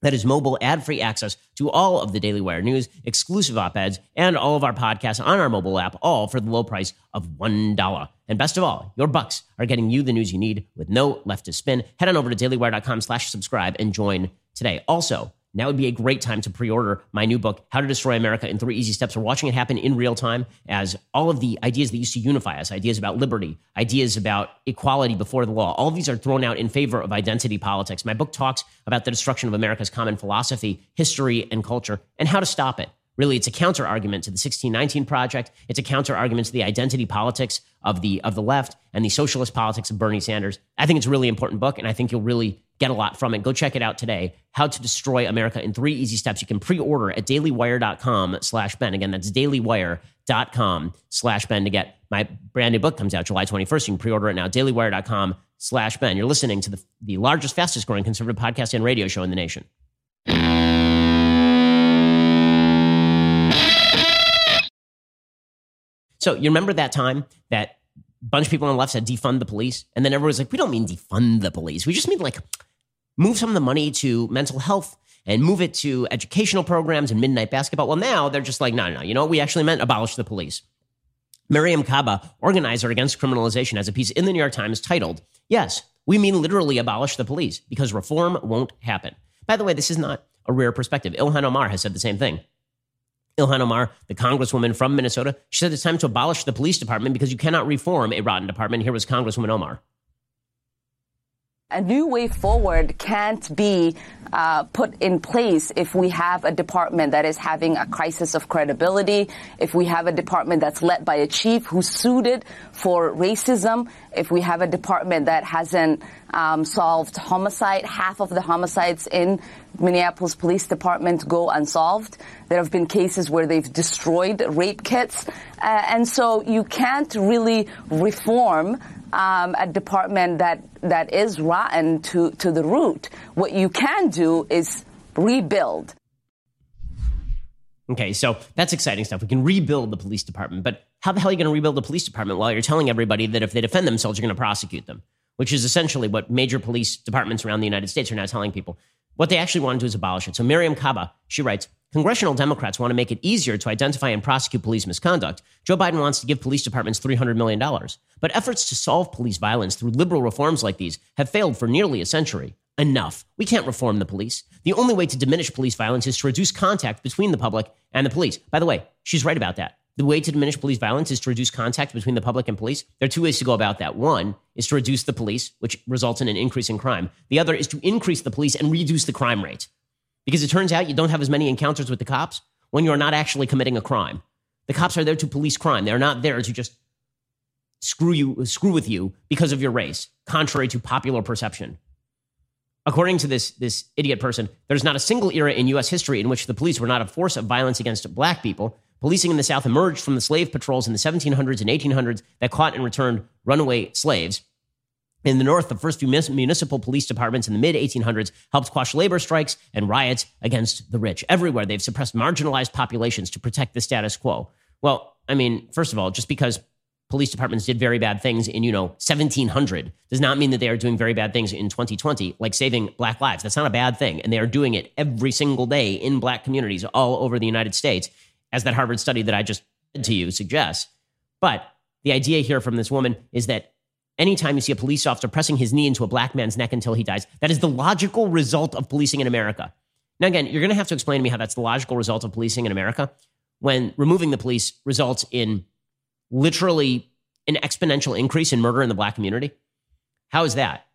That is mobile ad free access to all of the Daily Wire news, exclusive op eds, and all of our podcasts on our mobile app, all for the low price of $1. And best of all, your bucks are getting you the news you need with no left to spin. Head on over to dailywire.com slash subscribe and join today. Also, now would be a great time to pre-order my new book, How to Destroy America in Three Easy Steps. We're watching it happen in real time as all of the ideas that used to unify us, ideas about liberty, ideas about equality before the law, all of these are thrown out in favor of identity politics. My book talks about the destruction of America's common philosophy, history, and culture, and how to stop it. Really, it's a counter argument to the 1619 Project. It's a counter argument to the identity politics of the of the left and the socialist politics of Bernie Sanders. I think it's a really important book, and I think you'll really get a lot from it. Go check it out today. How to Destroy America in Three Easy Steps. You can pre-order at dailywire.com slash Ben. Again, that's dailywire.com slash Ben to get my brand new book comes out July 21st. You can pre-order it now. dailywire.com slash Ben. You're listening to the, the largest, fastest growing conservative podcast and radio show in the nation. So you remember that time that a bunch of people on the left said defund the police, and then everyone was like, "We don't mean defund the police. We just mean like move some of the money to mental health and move it to educational programs and midnight basketball." Well, now they're just like, "No, no, no. You know what? We actually meant abolish the police." Miriam Kaba, organizer against criminalization, has a piece in the New York Times titled, Yes, we mean literally abolish the police because reform won't happen. By the way, this is not a rare perspective. Ilhan Omar has said the same thing. Ilhan Omar, the congresswoman from Minnesota, she said it's time to abolish the police department because you cannot reform a rotten department. Here was Congresswoman Omar a new way forward can't be uh, put in place if we have a department that is having a crisis of credibility, if we have a department that's led by a chief who's suited for racism, if we have a department that hasn't um, solved homicide, half of the homicides in Minneapolis Police Department go unsolved. There have been cases where they've destroyed rape kits. Uh, and so you can't really reform um, a department that, that is rotten to, to the root. What you can do is rebuild. Okay, so that's exciting stuff. We can rebuild the police department, but how the hell are you going to rebuild the police department while you're telling everybody that if they defend themselves, you're going to prosecute them? Which is essentially what major police departments around the United States are now telling people. What they actually want to do is abolish it. So Miriam Kaba, she writes, Congressional Democrats want to make it easier to identify and prosecute police misconduct. Joe Biden wants to give police departments $300 million. But efforts to solve police violence through liberal reforms like these have failed for nearly a century. enough. We can't reform the police. The only way to diminish police violence is to reduce contact between the public and the police. By the way, she's right about that. The way to diminish police violence is to reduce contact between the public and police. There are two ways to go about that. One is to reduce the police, which results in an increase in crime. The other is to increase the police and reduce the crime rate. Because it turns out you don't have as many encounters with the cops when you're not actually committing a crime. The cops are there to police crime. They're not there to just screw you screw with you because of your race, contrary to popular perception. According to this, this idiot person, there's not a single era in US history in which the police were not a force of violence against black people. Policing in the South emerged from the slave patrols in the 1700s and 1800s that caught and returned runaway slaves. In the North, the first few municipal police departments in the mid 1800s helped quash labor strikes and riots against the rich. Everywhere, they've suppressed marginalized populations to protect the status quo. Well, I mean, first of all, just because police departments did very bad things in, you know, 1700 does not mean that they are doing very bad things in 2020, like saving black lives. That's not a bad thing. And they are doing it every single day in black communities all over the United States, as that Harvard study that I just said to you suggests. But the idea here from this woman is that anytime you see a police officer pressing his knee into a black man's neck until he dies, that is the logical result of policing in America. Now, again, you're going to have to explain to me how that's the logical result of policing in America when removing the police results in literally an exponential increase in murder in the black community? How is that?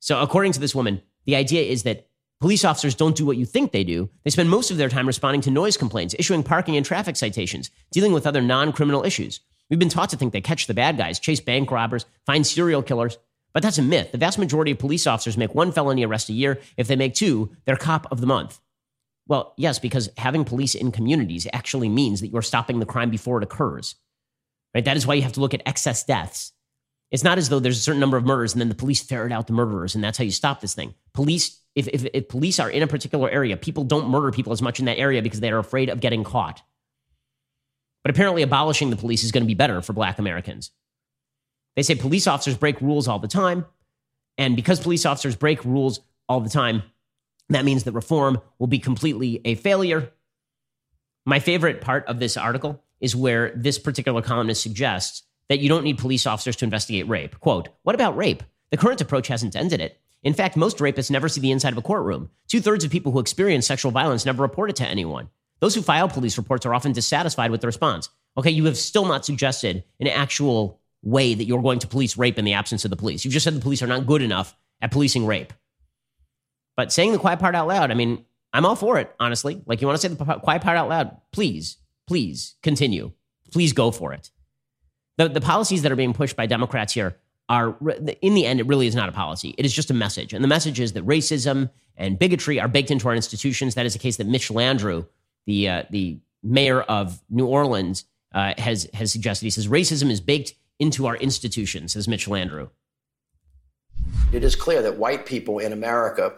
So, according to this woman, the idea is that police officers don't do what you think they do. They spend most of their time responding to noise complaints, issuing parking and traffic citations, dealing with other non criminal issues. We've been taught to think they catch the bad guys, chase bank robbers, find serial killers. But that's a myth. The vast majority of police officers make one felony arrest a year. If they make two, they're cop of the month. Well, yes, because having police in communities actually means that you're stopping the crime before it occurs. Right? That is why you have to look at excess deaths. It's not as though there's a certain number of murders and then the police ferret out the murderers and that's how you stop this thing. Police, if, if, if police are in a particular area, people don't murder people as much in that area because they are afraid of getting caught. But apparently, abolishing the police is going to be better for black Americans. They say police officers break rules all the time. And because police officers break rules all the time, that means that reform will be completely a failure. My favorite part of this article is where this particular columnist suggests that you don't need police officers to investigate rape. Quote, what about rape? The current approach hasn't ended it. In fact, most rapists never see the inside of a courtroom. Two thirds of people who experience sexual violence never report it to anyone. Those who file police reports are often dissatisfied with the response. Okay, you have still not suggested an actual way that you're going to police rape in the absence of the police. You've just said the police are not good enough at policing rape. But saying the quiet part out loud, I mean, I'm all for it, honestly. Like, you want to say the quiet part out loud? Please, please continue. Please go for it. The, the policies that are being pushed by Democrats here are, in the end, it really is not a policy. It is just a message. And the message is that racism and bigotry are baked into our institutions. That is the case that Mitch Landrieu, the, uh, the mayor of New Orleans, uh, has, has suggested. He says racism is baked into our institutions, says Mitch Landrieu. It is clear that white people in America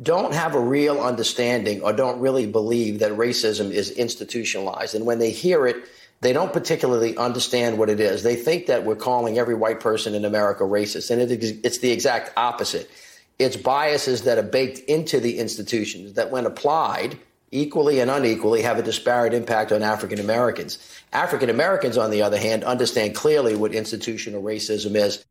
don't have a real understanding or don't really believe that racism is institutionalized. And when they hear it, they don't particularly understand what it is. They think that we're calling every white person in America racist, and it, it's the exact opposite. It's biases that are baked into the institutions that, when applied, equally and unequally, have a disparate impact on African Americans. African Americans, on the other hand, understand clearly what institutional racism is.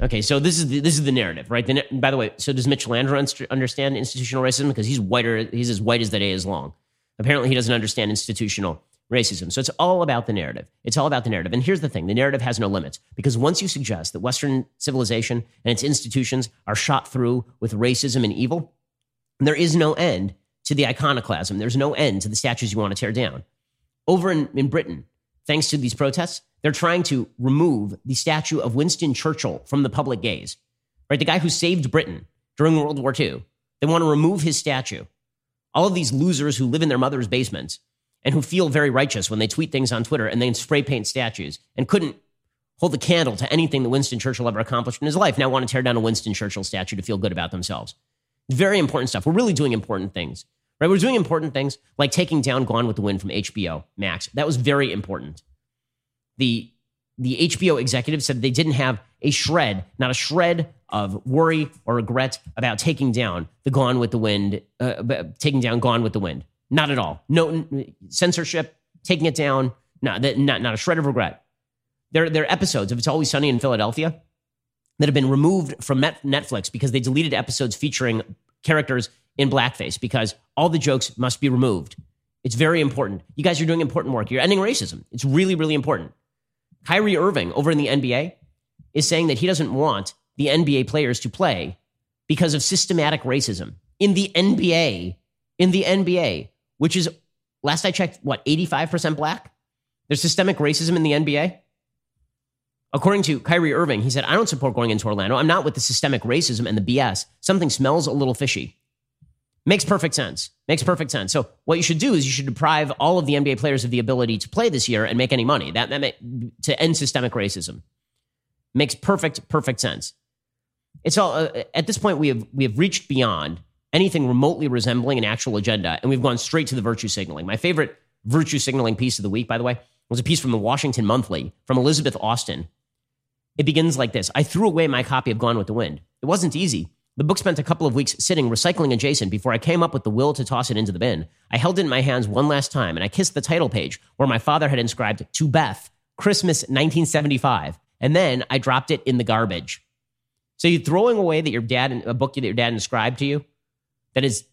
Okay, so this is the, this is the narrative, right? The, by the way, so does Mitch Landrieu understand institutional racism because he's whiter? He's as white as the day is long. Apparently, he doesn't understand institutional racism. So it's all about the narrative. It's all about the narrative. And here's the thing: the narrative has no limits because once you suggest that Western civilization and its institutions are shot through with racism and evil, there is no end to the iconoclasm. There's no end to the statues you want to tear down. Over in, in Britain, thanks to these protests, they're trying to remove the statue of Winston Churchill from the public gaze. Right? The guy who saved Britain during World War II. They want to remove his statue. All of these losers who live in their mother's basements and who feel very righteous when they tweet things on Twitter and then spray paint statues and couldn't hold a candle to anything that Winston Churchill ever accomplished in his life now want to tear down a Winston Churchill statue to feel good about themselves. Very important stuff. We're really doing important things. Right? We're doing important things like taking down Gone with the Wind from HBO Max. That was very important the the HBO executive said they didn't have a shred, not a shred of worry or regret about taking down the Gone with the Wind, uh, taking down Gone with the Wind. Not at all. No censorship, taking it down. Not not not a shred of regret. There, there are episodes of It's Always Sunny in Philadelphia that have been removed from Netflix because they deleted episodes featuring characters in blackface because all the jokes must be removed. It's very important. You guys are doing important work. You're ending racism. It's really, really important. Kyrie Irving over in the NBA is saying that he doesn't want the NBA players to play because of systematic racism in the NBA. In the NBA, which is, last I checked, what, 85% black? There's systemic racism in the NBA. According to Kyrie Irving, he said, I don't support going into Orlando. I'm not with the systemic racism and the BS. Something smells a little fishy. Makes perfect sense. Makes perfect sense. So what you should do is you should deprive all of the NBA players of the ability to play this year and make any money. That, that may, to end systemic racism makes perfect perfect sense. It's all uh, at this point we have we have reached beyond anything remotely resembling an actual agenda, and we've gone straight to the virtue signaling. My favorite virtue signaling piece of the week, by the way, was a piece from the Washington Monthly from Elizabeth Austin. It begins like this: I threw away my copy of Gone with the Wind. It wasn't easy. The book spent a couple of weeks sitting recycling adjacent before I came up with the will to toss it into the bin. I held it in my hands one last time and I kissed the title page where my father had inscribed to Beth, Christmas 1975. And then I dropped it in the garbage. So you're throwing away that your dad, a book that your dad inscribed to you that is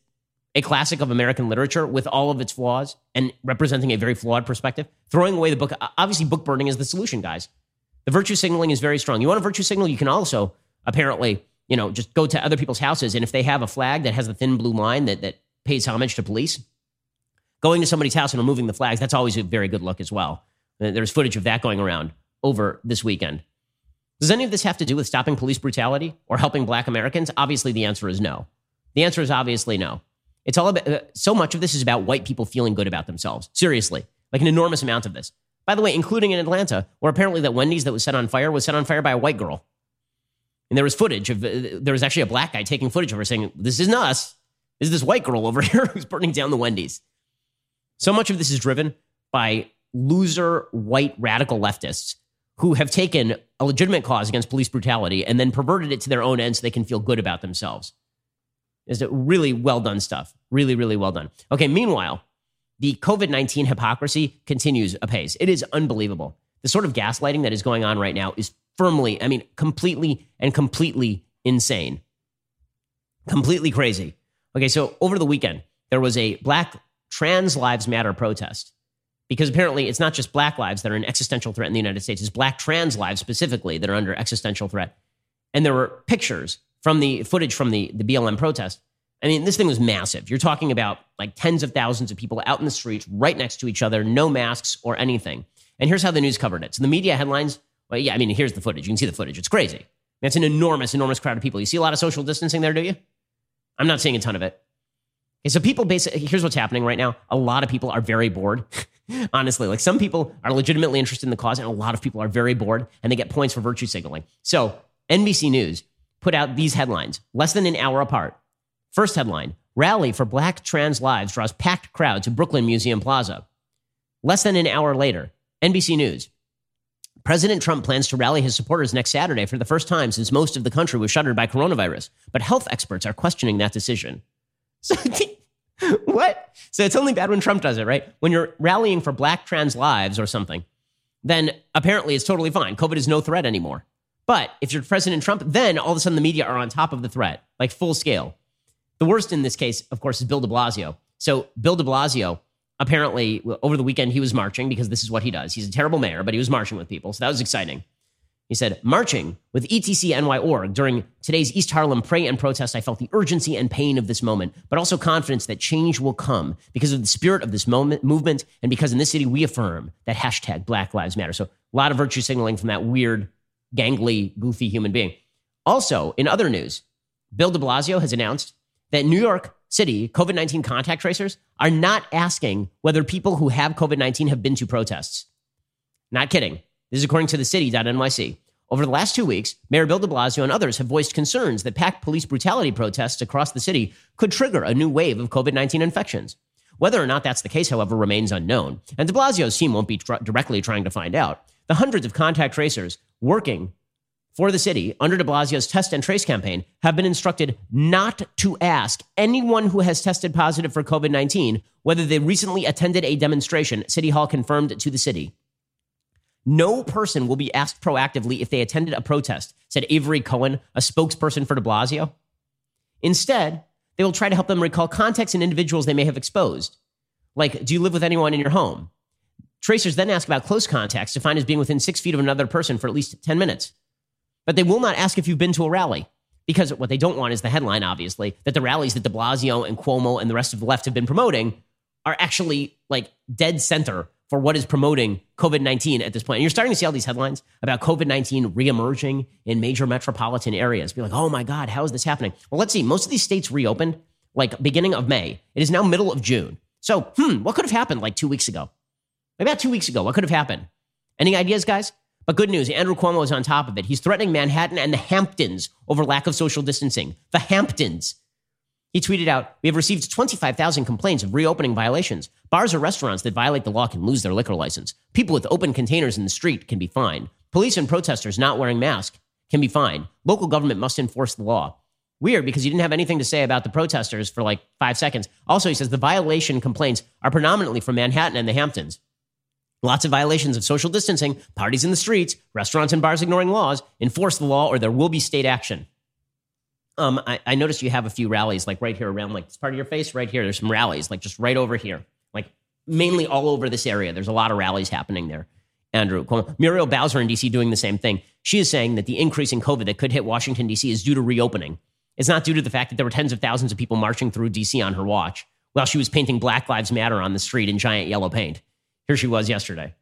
a classic of American literature with all of its flaws and representing a very flawed perspective, throwing away the book. Obviously, book burning is the solution, guys. The virtue signaling is very strong. You want a virtue signal? You can also apparently you know, just go to other people's houses. And if they have a flag that has a thin blue line that, that pays homage to police, going to somebody's house and removing the flags, that's always a very good look as well. Uh, there's footage of that going around over this weekend. Does any of this have to do with stopping police brutality or helping black Americans? Obviously, the answer is no. The answer is obviously no. It's all about, uh, so much of this is about white people feeling good about themselves. Seriously, like an enormous amount of this. By the way, including in Atlanta, where apparently that Wendy's that was set on fire was set on fire by a white girl. And there was footage of, there was actually a black guy taking footage of her saying, This isn't us. This is this white girl over *laughs* here who's burning down the Wendy's. So much of this is driven by loser white radical leftists who have taken a legitimate cause against police brutality and then perverted it to their own end so they can feel good about themselves. Is it really well done stuff? Really, really well done. Okay, meanwhile, the COVID 19 hypocrisy continues apace. It is unbelievable. The sort of gaslighting that is going on right now is firmly, I mean, completely and completely insane. Completely crazy. Okay, so over the weekend, there was a Black Trans Lives Matter protest because apparently it's not just black lives that are an existential threat in the United States, it's black trans lives specifically that are under existential threat. And there were pictures from the footage from the, the BLM protest. I mean, this thing was massive. You're talking about like tens of thousands of people out in the streets right next to each other, no masks or anything. And here's how the news covered it. So the media headlines well, yeah, I mean, here's the footage. You can see the footage. It's crazy. That's an enormous, enormous crowd of people. You see a lot of social distancing there, do you? I'm not seeing a ton of it. Okay, so people basically, here's what's happening right now. A lot of people are very bored. *laughs* Honestly, like some people are legitimately interested in the cause, and a lot of people are very bored and they get points for virtue signaling. So NBC News put out these headlines less than an hour apart. First headline Rally for Black Trans Lives draws packed crowd to Brooklyn Museum Plaza. Less than an hour later, NBC News President Trump plans to rally his supporters next Saturday for the first time since most of the country was shuttered by coronavirus. But health experts are questioning that decision. *laughs* So, what? So it's only bad when Trump does it, right? When you're rallying for black trans lives or something, then apparently it's totally fine. COVID is no threat anymore. But if you're President Trump, then all of a sudden the media are on top of the threat, like full scale. The worst in this case, of course, is Bill de Blasio. So Bill de Blasio apparently over the weekend he was marching because this is what he does. He's a terrible mayor, but he was marching with people. So that was exciting. He said, marching with ETC NY ETCNY.org during today's East Harlem pray and protest, I felt the urgency and pain of this moment, but also confidence that change will come because of the spirit of this moment, movement and because in this city we affirm that hashtag Black Lives Matter. So a lot of virtue signaling from that weird, gangly, goofy human being. Also, in other news, Bill de Blasio has announced that New York City COVID 19 contact tracers are not asking whether people who have COVID 19 have been to protests. Not kidding. This is according to the city.nyc. Over the last two weeks, Mayor Bill de Blasio and others have voiced concerns that packed police brutality protests across the city could trigger a new wave of COVID 19 infections. Whether or not that's the case, however, remains unknown, and de Blasio's team won't be tr- directly trying to find out. The hundreds of contact tracers working for the city under de Blasio's test and trace campaign have been instructed not to ask anyone who has tested positive for COVID 19 whether they recently attended a demonstration, City Hall confirmed to the city. No person will be asked proactively if they attended a protest, said Avery Cohen, a spokesperson for de Blasio. Instead, they will try to help them recall contacts and individuals they may have exposed. Like, do you live with anyone in your home? Tracers then ask about close contacts, defined as being within six feet of another person for at least 10 minutes. But they will not ask if you've been to a rally. Because what they don't want is the headline, obviously, that the rallies that de Blasio and Cuomo and the rest of the left have been promoting are actually like dead center for what is promoting COVID 19 at this point. And you're starting to see all these headlines about COVID 19 reemerging in major metropolitan areas. Be like, oh my God, how is this happening? Well, let's see. Most of these states reopened like beginning of May. It is now middle of June. So, hmm, what could have happened like two weeks ago? About two weeks ago, what could have happened? Any ideas, guys? But good news, Andrew Cuomo is on top of it. He's threatening Manhattan and the Hamptons over lack of social distancing. The Hamptons. He tweeted out, We have received 25,000 complaints of reopening violations. Bars or restaurants that violate the law can lose their liquor license. People with open containers in the street can be fined. Police and protesters not wearing masks can be fined. Local government must enforce the law. Weird because he didn't have anything to say about the protesters for like five seconds. Also, he says the violation complaints are predominantly from Manhattan and the Hamptons. Lots of violations of social distancing, parties in the streets, restaurants and bars ignoring laws. Enforce the law or there will be state action. Um, I, I noticed you have a few rallies, like right here around like this part of your face, right here. There's some rallies, like just right over here, like mainly all over this area. There's a lot of rallies happening there. Andrew Muriel Bowser in DC doing the same thing. She is saying that the increase in COVID that could hit Washington DC is due to reopening. It's not due to the fact that there were tens of thousands of people marching through DC on her watch while she was painting Black Lives Matter on the street in giant yellow paint. Here she was yesterday.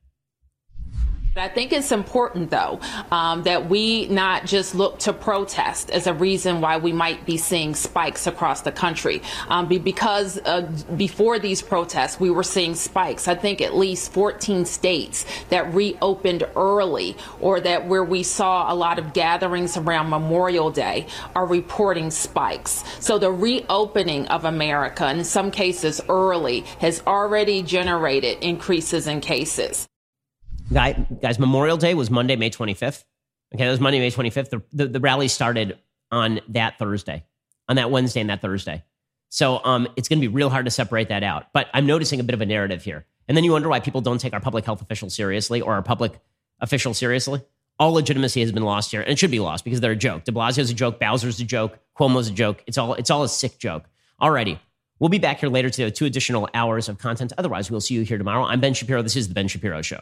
I think it's important, though, um, that we not just look to protest as a reason why we might be seeing spikes across the country. Um, because uh, before these protests, we were seeing spikes. I think at least 14 states that reopened early or that where we saw a lot of gatherings around Memorial Day are reporting spikes. So the reopening of America, in some cases early, has already generated increases in cases. Guy, guys, Memorial Day was Monday, May 25th. Okay, that was Monday, May 25th. The, the, the, rally started on that Thursday, on that Wednesday and that Thursday. So um, it's going to be real hard to separate that out. But I'm noticing a bit of a narrative here. And then you wonder why people don't take our public health officials seriously or our public officials seriously. All legitimacy has been lost here, and it should be lost because they're a joke. De Blasio's a joke, Bowser's a joke, Cuomo's a joke. It's all it's all a sick joke. Alrighty. We'll be back here later today to two additional hours of content. Otherwise, we'll see you here tomorrow. I'm Ben Shapiro. This is the Ben Shapiro Show.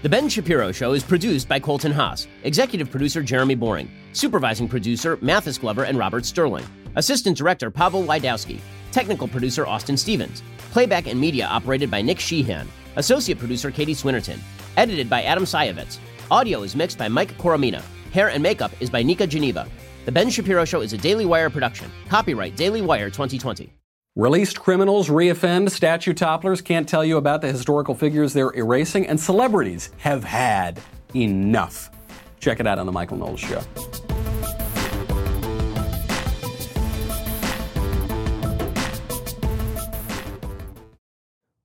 The Ben Shapiro Show is produced by Colton Haas, executive producer Jeremy Boring, supervising producer Mathis Glover and Robert Sterling, assistant director Pavel Lydowski, technical producer Austin Stevens, playback and media operated by Nick Sheehan, associate producer Katie Swinnerton, edited by Adam Sajevic. Audio is mixed by Mike Coromina. Hair and makeup is by Nika Geneva. The Ben Shapiro Show is a Daily Wire production. Copyright Daily Wire 2020. Released criminals reoffend, statue topplers can't tell you about the historical figures they're erasing, and celebrities have had enough. Check it out on The Michael Knowles Show.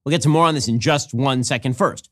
We'll get to more on this in just one second first.